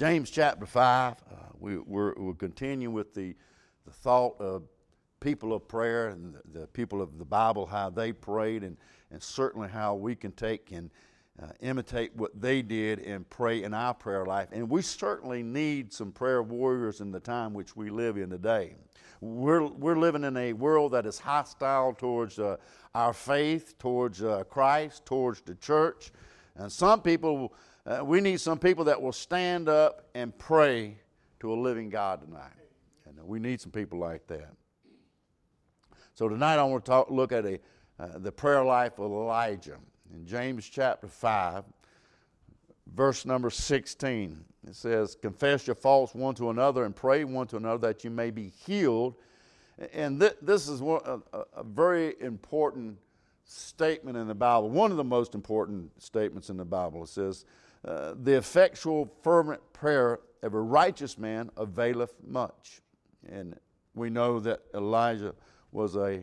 James chapter 5, uh, we, we're, we're continuing with the, the thought of people of prayer and the, the, people of the Bible, how they prayed, and, and certainly how we can take and uh, imitate what they did and pray in our prayer life. And we certainly need some prayer warriors in the time which we live in today. We're, we're living in a world that is hostile towards uh, our faith, towards uh, Christ, towards the church. And some people, uh, we need some people that will stand up and pray to a living God tonight. And we need some people like that. So tonight I want to talk, look at a, uh, the prayer life of Elijah in James chapter 5, verse number 16. It says, Confess your faults one to another and pray one to another that you may be healed. And th- this is one, a, a very important statement in the Bible, one of the most important statements in the Bible. It says, uh, The effectual, fervent prayer of a righteous man availeth much. And we know that Elijah was a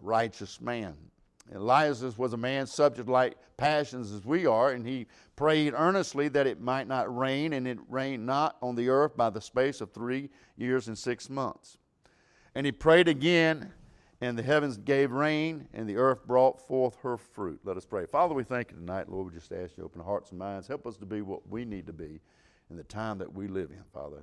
righteous man. Elias was a man subject like passions as we are, and he prayed earnestly that it might not rain, and it rained not on the earth by the space of three years and six months. And he prayed again, and the heavens gave rain, and the earth brought forth her fruit. Let us pray. Father, we thank you tonight, Lord. We just ask you to open hearts and minds. Help us to be what we need to be in the time that we live in, Father.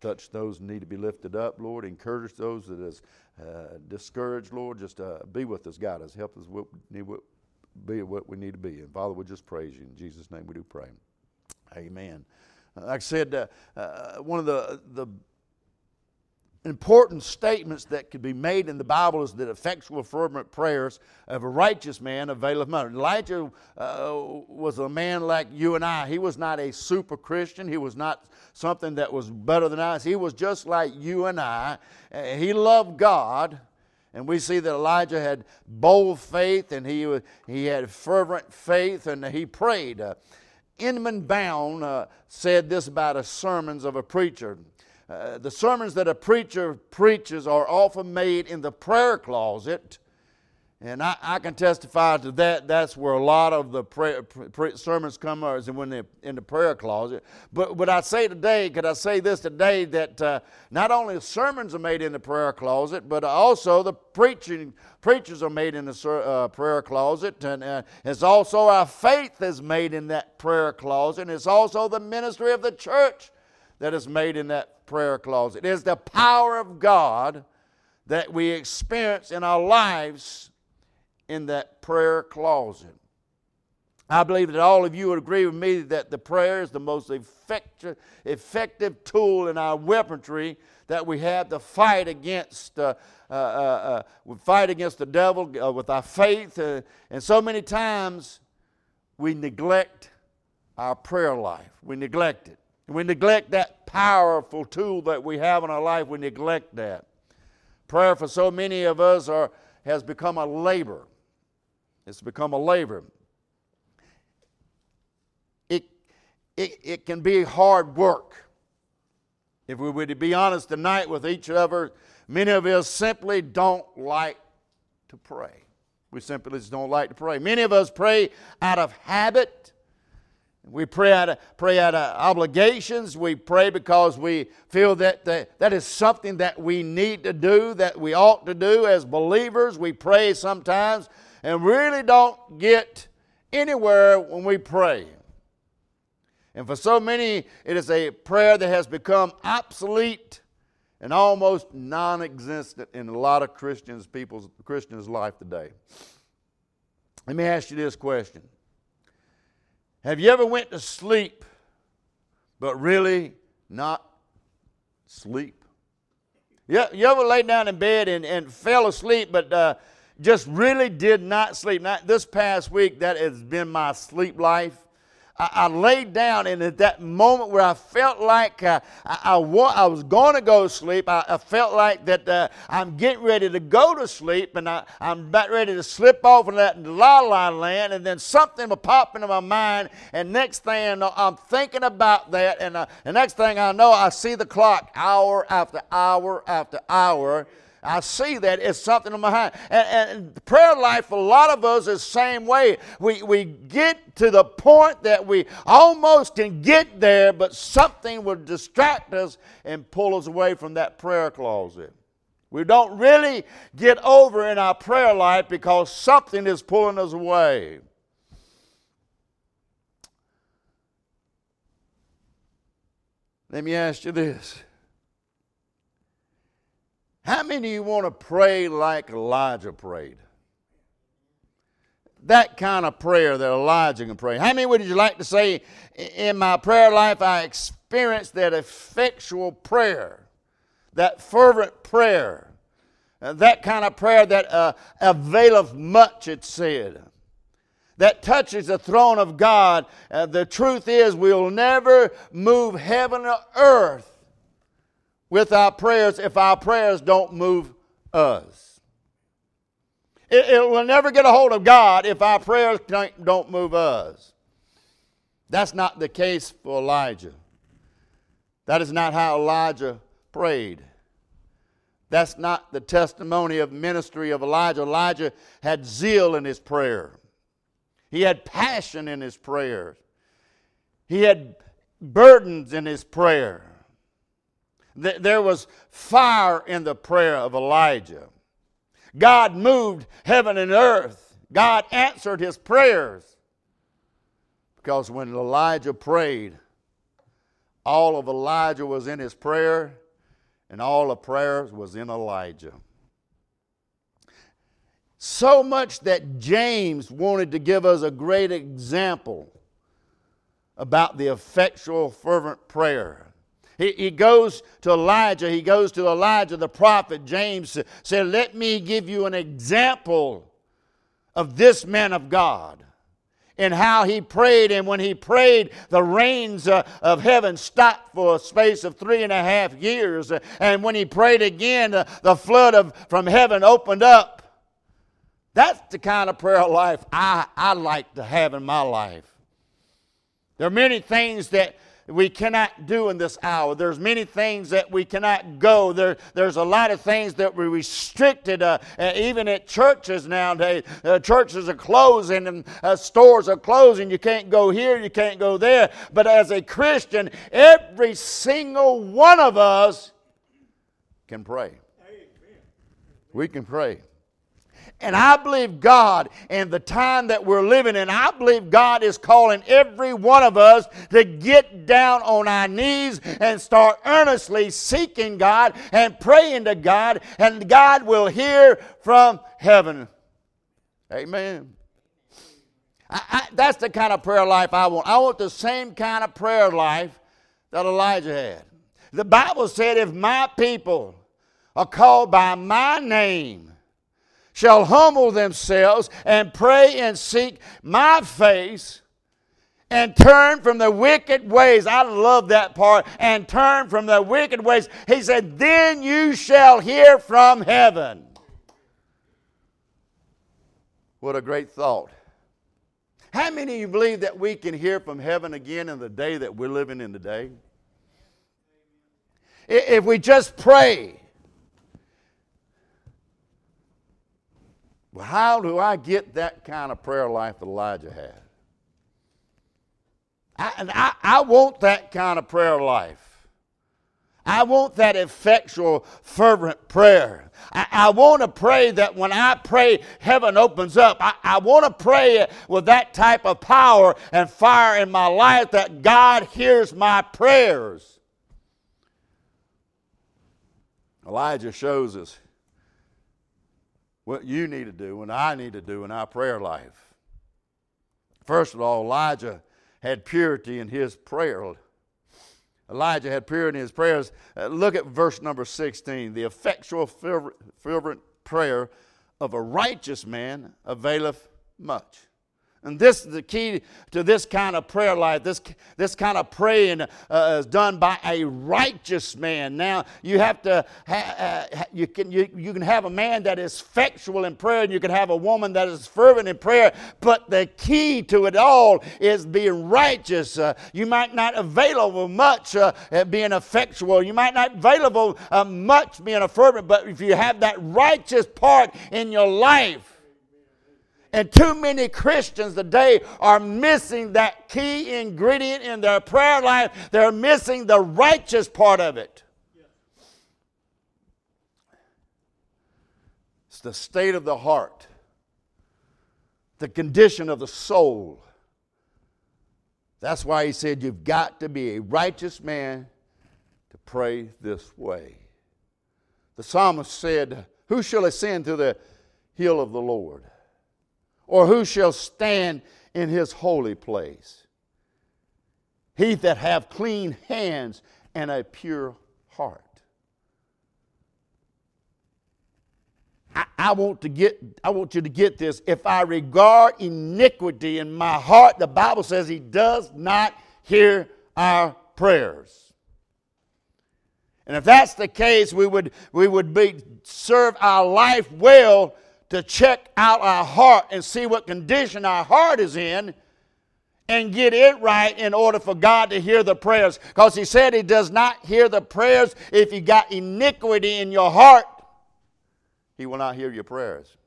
Touch those who need to be lifted up, Lord. Encourage those that is uh, discouraged, Lord. Just uh, be with us, God us. Help us what need, what, be what we need to be. And Father, we just praise you. In Jesus' name we do pray. Amen. Like I said, uh, uh, one of the, the important statements that could be made in the Bible is that effectual, fervent prayers of a righteous man availeth much. Elijah uh, was a man like you and I. He was not a super Christian. He was not something that was better than us. He was just like you and I. Uh, he loved God. And we see that Elijah had bold faith and he, he had fervent faith and he prayed. Uh, Edmund Bound uh, said this about the sermons of a preacher. Uh, the sermons that a preacher preaches are often made in the prayer closet. And I, I can testify to that. That's where a lot of the prayer, sermons come is when they're in the prayer closet. But what I say today, could I say this today, that uh, not only sermons are made in the prayer closet, but also the preaching preachers are made in the uh, prayer closet. And uh, it's also our faith is made in that prayer closet. And it's also the ministry of the church that is made in that prayer closet. It is the power of God that we experience in our lives in that prayer closet. I believe that all of you would agree with me that the prayer is the most effective, effective tool in our weaponry that we have to fight against, uh, uh, uh, uh fight against the devil uh, with our faith. Uh, and so many times we neglect our prayer life. We neglect it. We neglect that powerful tool that we have in our life. We neglect that. Prayer for so many of us are, has become a labor. It's become a labor. It, it, it can be hard work. If we were to be honest tonight with each other, many of us simply don't like to pray. We simply just don't like to pray. Many of us pray out of habit. We pray out, of, pray out of obligations. We pray because we feel that the, that is something that we need to do, that we ought to do as believers. We pray sometimes and really don't get anywhere when we pray. And for so many, it is a prayer that has become obsolete and almost non existent in a lot of Christians, people's Christians' life today. Let me ask you this question have you ever went to sleep but really not sleep? You, you ever laid down in bed and, and fell asleep but uh, just really did not sleep? Now, this past week, that has been my sleep life. I, I laid down, and at that moment where I felt like uh, I, I, wa- I, was going to go to sleep, I, felt like that uh, I'm getting ready to go to sleep, and I, am about ready to slip off in that la la land, and then something will pop into my mind, and next thing I know, I'm thinking about that, and uh, the next thing I know, I see the clock hour after hour after hour I see that it's something heart. And, and prayer life for a lot of us is the same way. We, we get to the point that we almost can get there, but something will distract us and pull us away from that prayer closet. We don't really get over in our prayer life because something is pulling us away. Let me ask you this. How many of you want to pray like Elijah prayed? That kind of prayer that Elijah can pray. How many would you like to say, in my prayer life, I experienced that effectual prayer, that fervent prayer, that kind of prayer that uh, availeth much, it said that touches the throne of God. Uh, the truth is, we'll never move heaven or earth with our prayers if our prayers don't move us. It, it will never get a hold of God if our prayers don't move us. That's not the case for Elijah. That is not how Elijah prayed. That's not the testimony of ministry of Elijah. Elijah had zeal in his prayer. He had passion in his prayers. He had burdens in his prayer. There was fire in the prayer of Elijah. God moved heaven and earth. God answered his prayers. Because when Elijah prayed, all of Elijah was in his prayer, and all the prayers was in Elijah. So much that James wanted to give us a great example about the effectual, fervent prayer. He, he goes to Elijah, he goes to Elijah the prophet. James said, Let me give you an example of this man of God and how he prayed. And when he prayed, the rains uh, of heaven stopped for a space of three and a half years. And when he prayed again, uh, the flood of, from heaven opened up that's the kind of prayer life I, I like to have in my life. There are many things that we cannot do in this hour. There's many things that we cannot go. There, there's a lot of things that we're restricted, uh, uh, even at churches nowadays. Uh, churches are closing and uh, stores are closing. You can't go here, you can't go there. But as a Christian, every single one of us can pray. We can pray. And I believe God, in the time that we're living in, I believe God is calling every one of us to get down on our knees and start earnestly seeking God and praying to God, and God will hear from heaven. Amen. I, I, that's the kind of prayer life I want. I want the same kind of prayer life that Elijah had. The Bible said, if my people are called by my name, shall humble themselves and pray and seek my face and turn from the wicked ways. I love that part. And turn from the wicked ways. He said, Then you shall hear from heaven. What a great thought. How many of you believe that we can hear from heaven again in the day that we're living in today? If we just pray How do I get that kind of prayer life that Elijah had? I, I, I want that kind of prayer life. I want that effectual, fervent prayer. I, I want to pray that when I pray, heaven opens up. I, I want to pray with that type of power and fire in my life that God hears my prayers. Elijah shows us what you need to do and I need to do in our prayer life. First of all, Elijah had purity in his prayer. Elijah had purity in his prayers. Uh, look at verse number 16. The effectual, fervent prayer of a righteous man availeth much. And this is the key to this kind of prayer life. This, this kind of praying uh, is done by a righteous man. Now, you have to, ha, uh, you, can, you, you can have a man that is effectual in prayer, and you can have a woman that is fervent in prayer, but the key to it all is being righteous. Uh, you might not available much uh, being effectual. You might not available uh, much being a fervent, but if you have that righteous part in your life, and too many Christians today are missing that key ingredient in their prayer life. They're missing the righteous part of it. It's the state of the heart, the condition of the soul. That's why he said, You've got to be a righteous man to pray this way. The psalmist said, Who shall ascend to the hill of the Lord? Or who shall stand in his holy place? He that have clean hands and a pure heart. I, I, want to get I want you to get this. If I regard iniquity in my heart, the Bible says he does not hear our prayers. And if that's the case, we would we would be serve our life well to check out our heart and see what condition our heart is in and get it right in order for God to hear the prayers. Because He said He does not hear the prayers if you got iniquity in your heart. He will not hear your prayers.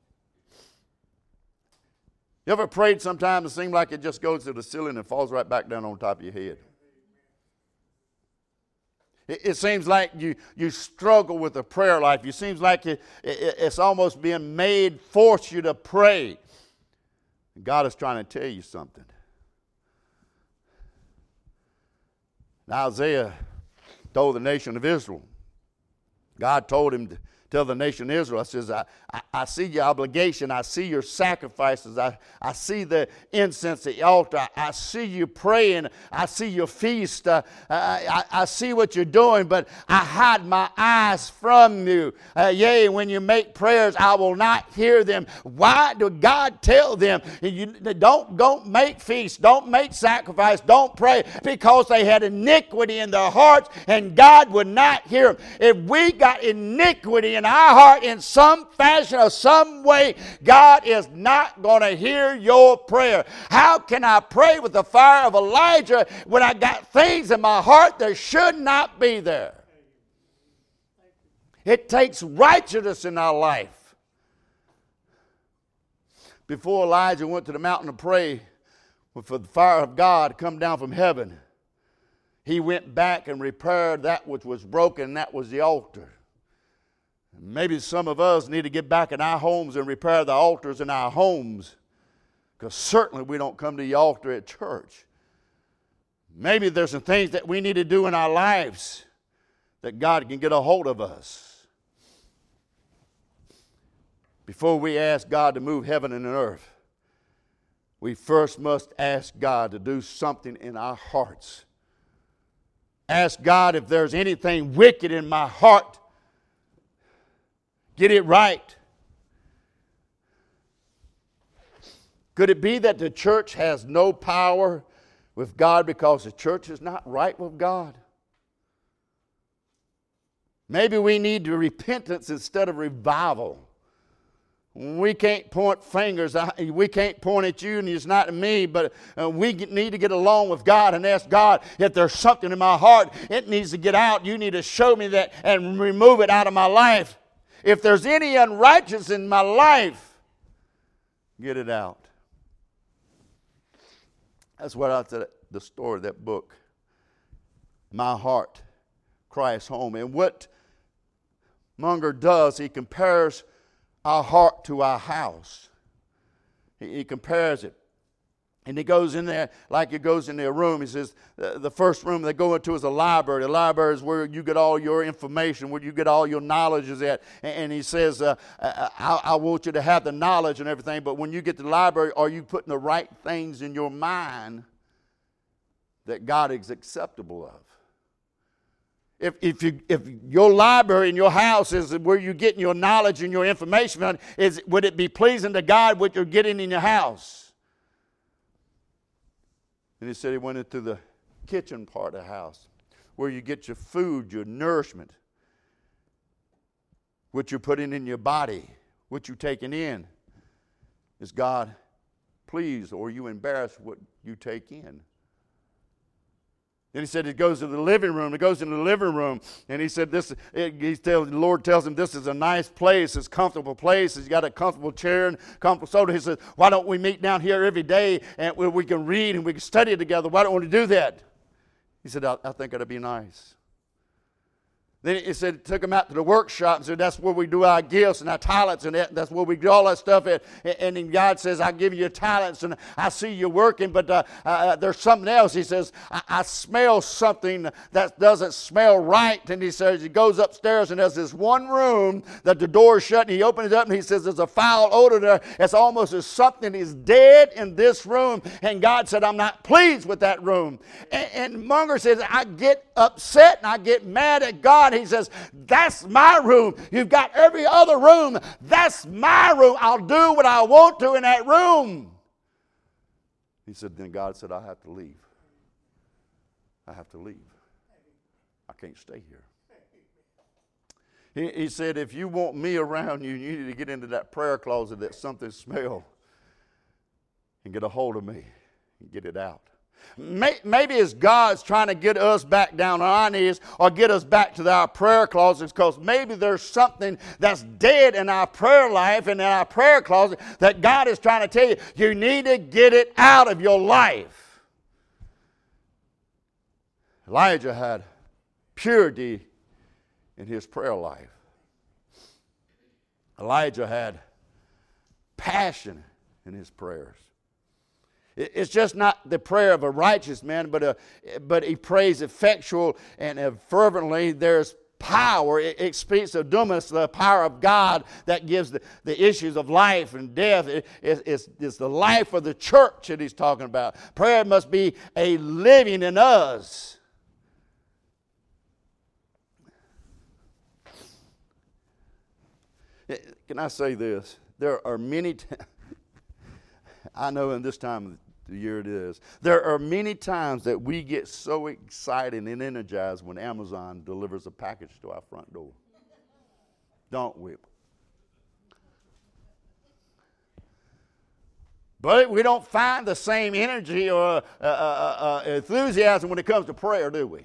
You ever prayed sometimes it seems like it just goes to the ceiling and falls right back down on top of your head? It, seems like you, you struggle with a prayer life. It seems like it, it, it's almost being made, force you to pray. God is trying to tell you something. Now, Isaiah told the nation of Israel, God told him to tell the nation of Israel, I says, I, I, I, see your obligation. I see your sacrifices. I, I see the incense at the altar. I, I see you praying. I see your feast. Uh, I, I, see what you're doing, but I hide my eyes from you. Uh, yea, when you make prayers, I will not hear them. Why do God tell them, you, don't, don't make feasts, don't make sacrifice, don't pray, because they had iniquity in their hearts and God would not hear them. If we got iniquity in our heart in some fashion or some way, God is not going to hear your prayer. How can I pray with the fire of Elijah when I got things in my heart that should not be there? It takes righteousness in our life. Before Elijah went to the mountain to pray for the fire of God to come down from heaven, he went back and repaired that which was broken, that was the altar. Maybe some of us need to get back in our homes and repair the altars in our homes because certainly we don't come to the altar at church. Maybe there's some things that we need to do in our lives that God can get a hold of us. Before we ask God to move heaven and earth, we first must ask God to do something in our hearts. Ask God if there's anything wicked in my heart Get it right. Could it be that the church has no power with God because the church is not right with God? Maybe we need repentance instead of revival. We can't point fingers. We can't point at you, and it's not me, but uh, we need to get along with God and ask God if there's something in my heart, it needs to get out. You need to show me that and remove it out of my life. If there's any unrighteous in my life, get it out. That's what I said, the story of that book. My heart Christ's home. And what Munger does, he compares our heart to our house. He, he compares it. And he goes in there like he goes in their room. He says, the first room they go into is a library. The library is where you get all your information, where you get all your knowledge is at. And he says, uh, I, I, want you to have the knowledge and everything, but when you get to the library, are you putting the right things in your mind that God is acceptable of? If, if, you, if your library in your house is where you're getting your knowledge and your information, is, would it be pleasing to God what you're getting in your house? And he said he went into the kitchen part of the house where you get your food, your nourishment, what you're putting in your body, what you're taking in. Is God pleased or are you embarrassed what you take in? And he said it goes to the living room. It goes into the living room, and he said this. It, he tell, the Lord tells him this is a nice place. It's a comfortable place. He's got a comfortable chair and comfortable soda. He said, "Why don't we meet down here every day and we, we can read and we can study together? Why don't we do that?" He said, "I, I think it'd be nice." Then he said, took him out to the workshop and said, That's where we do our gifts and our talents, and that's where we do all that stuff at. And then God says, I give you your talents and I see you working, but uh, uh, there's something else. He says, I, I, smell something that doesn't smell right. And he says, He goes upstairs and there's this one room that the door is shut, and he opens it up and he says, There's a foul odor there. It's almost as something is dead in this room. And God said, I'm not pleased with that room. And, and Munger says, I get upset and I get mad at God he says, That's my room. You've got every other room. That's my room. I'll do what I want to in that room. He said, Then God said, I have to leave. I have to leave. I can't stay here. He, he said, If you want me around you, you need to get into that prayer closet that something smell and get a hold of me and get it out. Maybe it's God's trying to get us back down on our knees or get us back to our prayer closets because maybe there's something that's dead in our prayer life and in our prayer closet that God is trying to tell you. You need to get it out of your life. Elijah had purity in his prayer life. Elijah had passion in his prayers. It's just not the prayer of a righteous man, but, a, but he prays effectual and uh, fervently. There's power. It, it, speaks of dunamis, the power of God that gives the, the issues of life and death. It, it, it's, it's the life of the church that he's talking about. Prayer must be a living in us. Can I say this? There are many. I know in this time the year it is. There are many times that we get so excited and energized when Amazon delivers a package to our front door. Don't we? But we don't find the same energy or uh, uh, uh, uh enthusiasm when it comes to prayer, do we?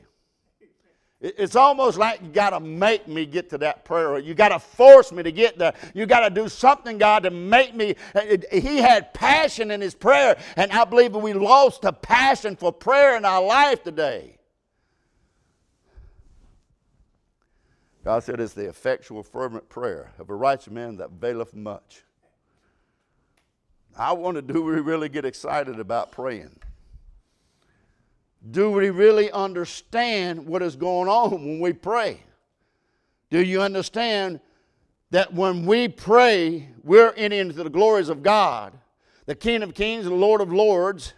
It's almost like you got to make me get to that prayer. You got to force me to get there. You got to do something, God, to make me. Uh, he had passion in his prayer, and I believe we lost the passion for prayer in our life today. God said, It's the effectual, fervent prayer of a righteous man that availeth much. I wonder, do we really get excited about praying? Do we really understand what is going on when we pray? Do you understand that when we pray, we're entering into the glories of God, the King of Kings and the Lord of Lords?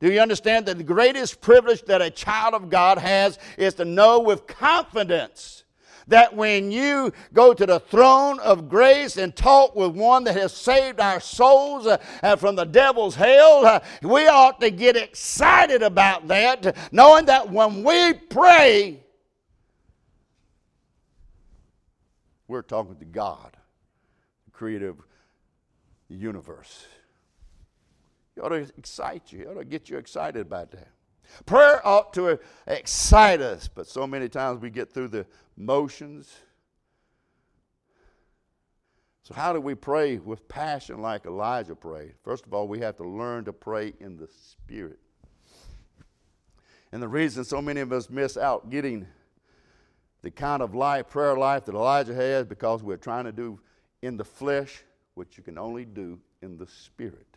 Do you understand that the greatest privilege that a child of God has is to know with confidence that when you go to the throne of grace and talk with one that has saved our souls uh, from the devil's hell, uh, we ought to get excited about that, knowing that when we pray, we're talking to God, the creator of the universe. It ought to excite you. It ought to get you excited about that. Prayer ought to excite us, but so many times we get through the motions. So, how do we pray with passion like Elijah prayed? First of all, we have to learn to pray in the Spirit. And the reason so many of us miss out getting the kind of life, prayer life that Elijah has, because we're trying to do in the flesh what you can only do in the Spirit.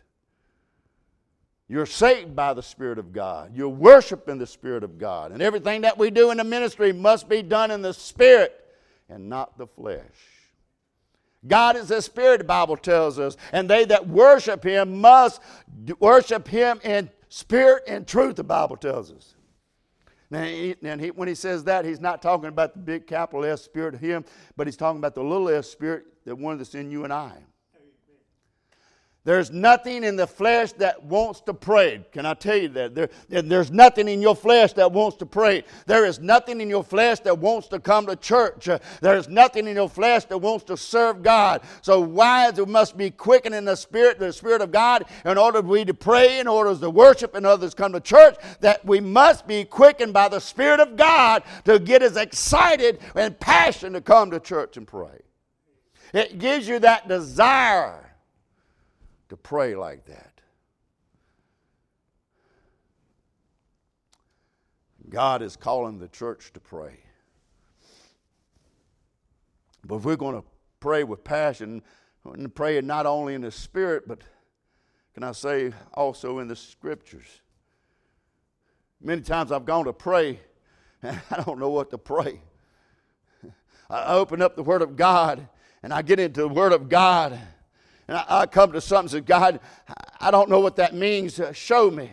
You're saved by the Spirit of God. You're worshiping the Spirit of God. And everything that we do in the ministry must be done in the Spirit and not the flesh. God is a spirit, the Bible tells us, and they that worship him must worship him in spirit and truth, the Bible tells us. Now, and he, when he says that, he's not talking about the big capital S spirit of him, but he's talking about the little s spirit, the one that's in you and I. There's nothing in the flesh that wants to pray. Can I tell you that? There, there's nothing in your flesh that wants to pray. There is nothing in your flesh that wants to come to church. There's nothing in your flesh that wants to serve God. So why we must be quickened in the spirit, the spirit of God, in order we to pray, in order to worship, and others come to church, that we must be quickened by the Spirit of God to get as excited and passion to come to church and pray. It gives you that desire to pray like that. God is calling the church to pray. But if we're going to pray with passion, and pray not only in the Spirit, but can I say also in the Scriptures. Many times I've gone to pray, and I don't know what to pray. I open up the Word of God, and I get into the Word of God and I, I come to something and say, God, I don't know what that means. Uh, show me.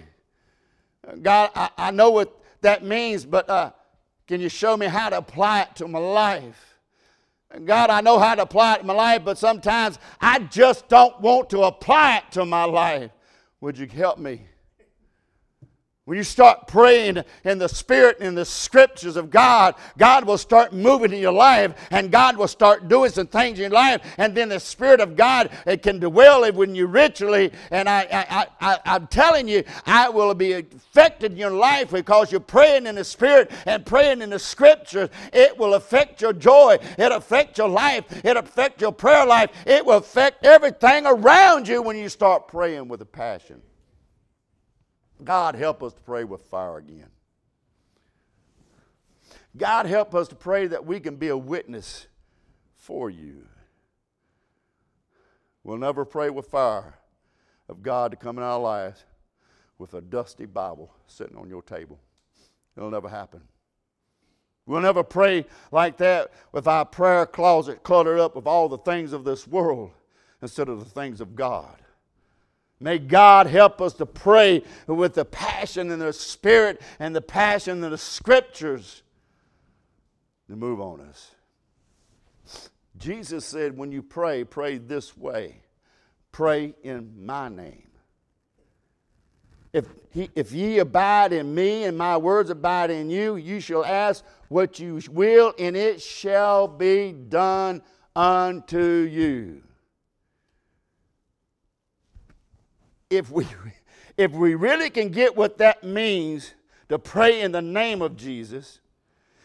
God, I, I, know what that means, but uh, can you show me how to apply it to my life? God, I know how to apply it to my life, but sometimes I just don't want to apply it to my life. Would you help me? When you start praying in the Spirit and in the Scriptures of God, God will start moving in your life and God will start doing some things in your life. And then the Spirit of God it can dwell when you ritually. And I, I, I, I'm telling you, I will be affected in your life because you're praying in the Spirit and praying in the Scriptures. It will affect your joy, it affect your life, it affect your prayer life, it will affect everything around you when you start praying with a passion. God, help us to pray with fire again. God, help us to pray that we can be a witness for you. We'll never pray with fire of God to come in our lives with a dusty Bible sitting on your table. It'll never happen. We'll never pray like that with our prayer closet cluttered up with all the things of this world instead of the things of God. May God help us to pray with the passion and the spirit and the passion of the scriptures to move on us. Jesus said, when you pray, pray this way pray in my name. If, he, if ye abide in me and my words abide in you, you shall ask what you will, and it shall be done unto you. If we, if we really can get what that means to pray in the name of Jesus,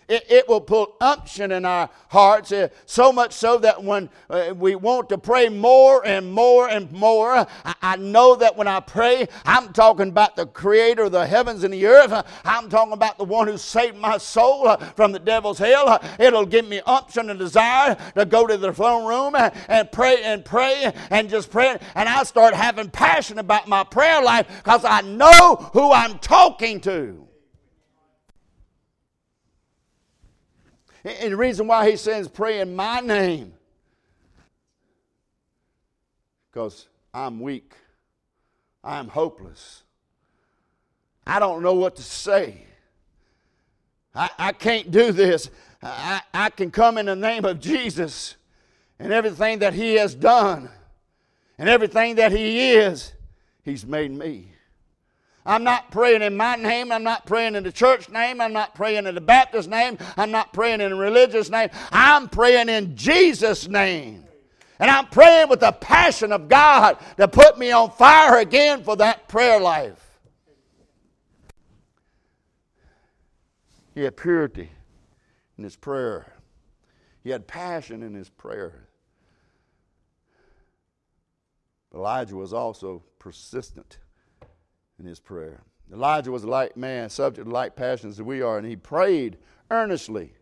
it, it will put unction in our hearts, uh, so much so that when uh, we want to pray more and more and more, I, I, know that when I pray, I'm talking about the creator of the heavens and the earth. I'm talking about the one who saved my soul uh, from the devil's hell. It'll give me unction and desire to go to the throne room and, and pray and pray and just pray. And I start having passion about my prayer life because I know who I'm talking to. And the reason why he says, pray in my name, because I'm weak, I'm hopeless. I don't know what to say. I, I can't do this. I, I can come in the name of Jesus and everything that He has done and everything that He is, He's made me. I'm not praying in my name. I'm not praying in the church name. I'm not praying in the Baptist name. I'm not praying in religious name. I'm praying in Jesus' name. And I'm praying with the passion of God to put me on fire again for that prayer life. He had purity in his prayer, he had passion in his prayer. Elijah was also persistent in his prayer. Elijah was a like man, subject to like passions as we are, and he prayed earnestly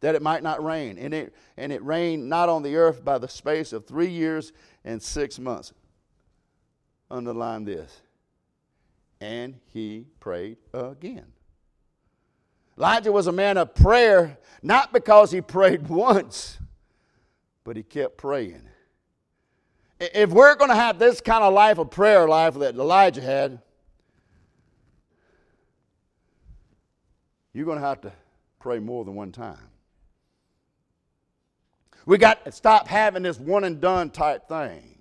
that it might not rain. And it, and it rained not on the earth by the space of three years and six months. Underline this. And he prayed again. Elijah was a man of prayer, not because he prayed once, but he kept praying. If we're going to have this kind of life of prayer life that Elijah had, you're going to have to pray more than one time. We got to stop having this one and done type thing.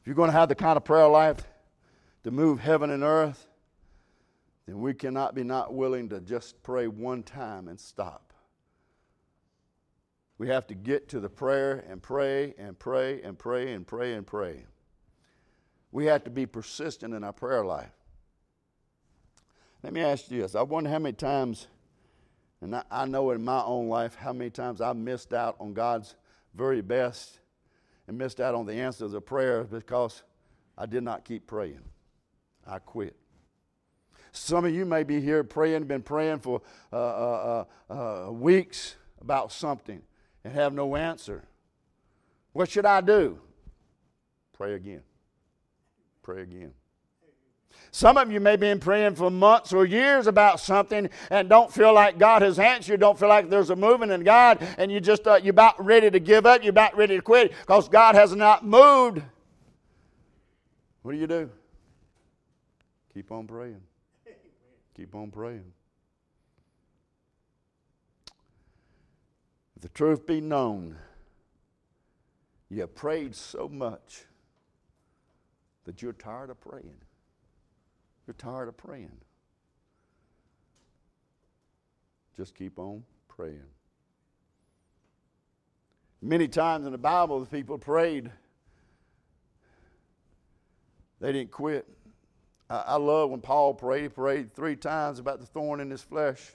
If you're going to have the kind of prayer life to move heaven and earth, then we cannot be not willing to just pray one time and stop. We have to get to the prayer and pray and pray and pray and pray and pray. We have to be persistent in our prayer life. Let me ask you this. I wonder how many times, and I, I know in my own life how many times I've missed out on God's very best and missed out on the answers of prayer because I did not keep praying. I quit. Some of you may be here praying, been praying for uh, uh, uh, uh, weeks about something and have no answer. What should I do? Pray again. Pray again. Some of you may been praying for months or years about something and don't feel like God has answered. Don't feel like there's a movement in God, and you just uh, you're about ready to give up. You're about ready to quit because God has not moved. What do you do? Keep on praying. Keep on praying. The truth be known, you have prayed so much that you're tired of praying. You're tired of praying. Just keep on praying. Many times in the Bible, the people prayed. They didn't quit. I, I love when Paul prayed. He prayed three times about the thorn in his flesh.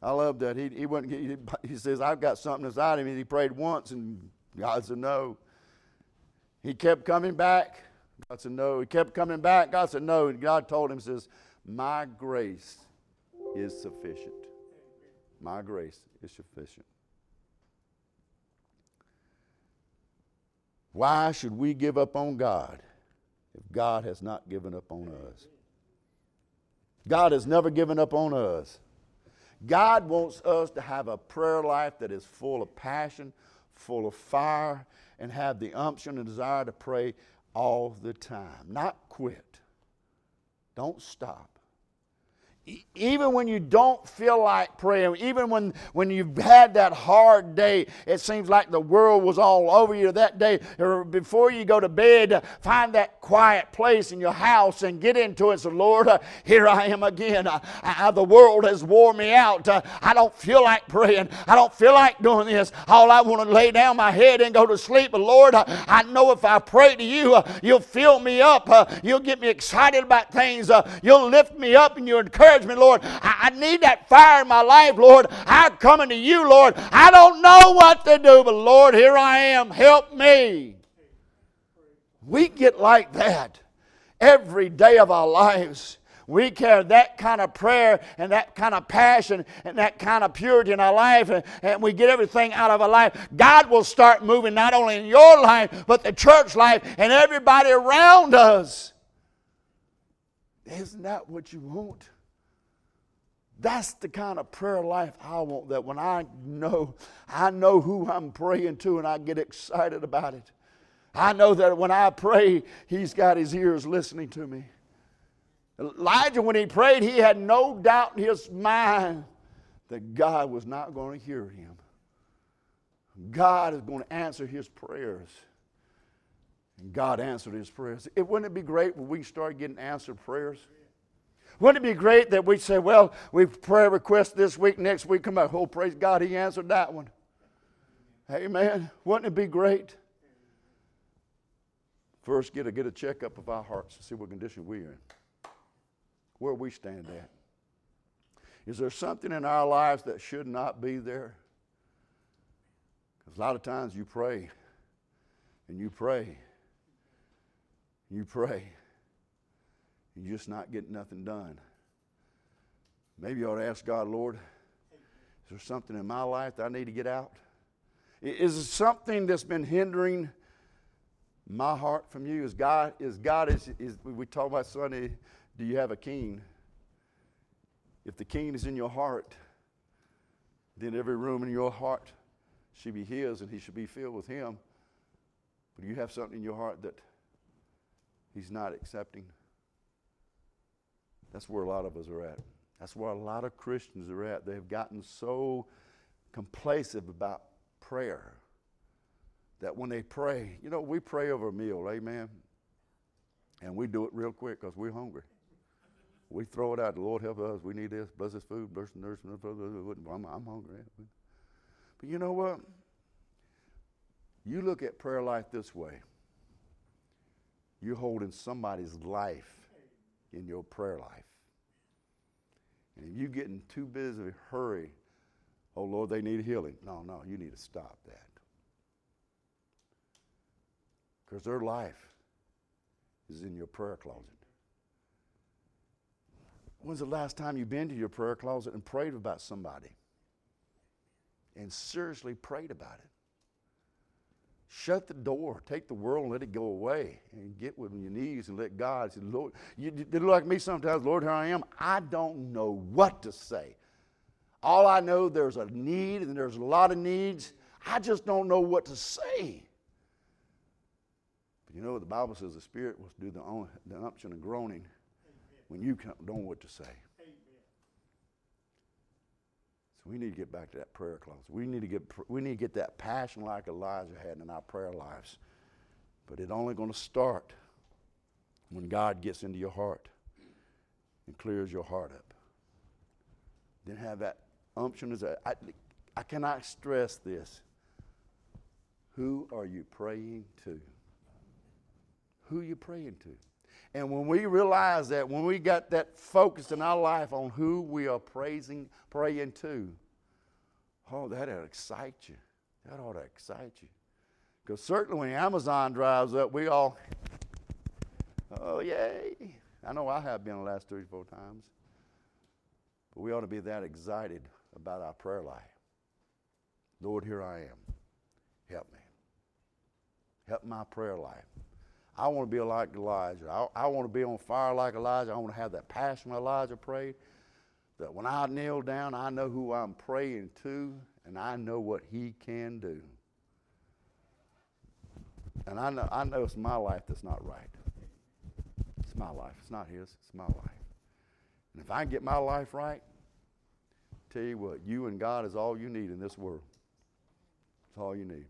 I love that. He, he, wouldn't, he, he says, I've got something inside him. And he prayed once, and God said no. He kept coming back. God said, No. He kept coming back. God said, No. And God told him, says, My grace is sufficient. My grace is sufficient. Why should we give up on God if God has not given up on us? God has never given up on us. God wants us to have a prayer life that is full of passion, full of fire, and have the unction and desire to pray all the time, not quit. Don't stop even when you don't feel like praying, even when, when you've had that hard day, it seems like the world was all over you that day, or before you go to bed, find that quiet place in your house and get into it. So, Lord, uh, here I am again. Uh, uh, the world has wore me out. Uh, I don't feel like praying. I don't feel like doing this. All I want to lay down my head and go to sleep. But, Lord, uh, I know if I pray to you, uh, you'll fill me up. you'll get me excited about things. you'll lift me up and you'll encourage Lord. I, I need that fire in my life, Lord. I'm coming to you, Lord. I don't know what to do, but Lord, here I am. Help me. We get like that every day of our lives. We carry that kind of prayer and that kind of passion and that kind of purity in our life, and, and, we get everything out of our life. God will start moving not only in your life, but the church life and everybody around us. Isn't that what you want? That's the kind of prayer life I want. That when I know, I know who I'm praying to and I get excited about it. I know that when I pray, He's got His ears listening to me. Elijah, when he prayed, he had no doubt in his mind that God was not going to hear him. God is going to answer his prayers. And God answered his prayers. It wouldn't it be great when we start getting answered prayers? Wouldn't it be great that we say, well, we've prayer request this week, next week come out, oh, praise God, he answered that one. Amen. Wouldn't it be great? First, get a, get a checkup of our hearts to see what condition we're in, where we stand at. Is there something in our lives that should not be there? Because a lot of times you pray and you pray, And you pray, you're just not getting nothing done. Maybe you ought to ask God, Lord, is there something in my life that I need to get out? Is there something that's been hindering my heart from you? Is God, is God, is, is we talk about Sunday, do you have a king? If the king is in your heart, then every room in your heart should be his and he should be filled with him. But you have something in your heart that he's not accepting. That's where a lot of us are at. That's where a lot of Christians are at. They've gotten so complacent about prayer that when they pray, you know, we pray over a meal, amen. And we do it real quick because we're hungry. We throw it out. Lord help us. We need this. Bless this food. Bless the nurse. I'm, I'm hungry. But you know what? You look at prayer life this way. You're holding somebody's life in your prayer life. And if you're getting too busy, hurry, oh Lord, they need healing. No, no, you need to stop that. Because their life is in your prayer closet. When's the last time you've been to your prayer closet and prayed about somebody? And seriously prayed about it. Shut the door, take the world and let it go away, and get with your knees and let God say, Lord, you, look like me sometimes, Lord, here I am. I don't know what to say. All I know there's a need and there's a lot of needs. I just don't know what to say. But you know what the Bible says the Spirit will do the, the unction and groaning when you don't know what to say. We need to get back to that prayer closet. We need to get we need to get that passion like Elijah had in our prayer lives. But it's only going to start when God gets into your heart and clears your heart up. Then have that unction. Is a, I, I cannot stress this. Who are you praying to? Who are you praying to? And when we realize that, when we got that focus in our life on who we are praising, praying to, oh, that ought to excite you. That ought to excite you. Because certainly when Amazon drives up, we all, oh, yay. I know I have been the last three, or four times. But we ought to be that excited about our prayer life. Lord, here I am. Help me. Help my prayer life. I want to be like Elijah. I, I want to be on fire like Elijah. I want to have that passion Elijah prayed. That when I kneel down, I know who I'm praying to and I know what he can do. And I know, I know it's my life that's not right. It's my life. It's not his. It's my life. And if I get my life right, tell you what, you and God is all you need in this world. It's all you need.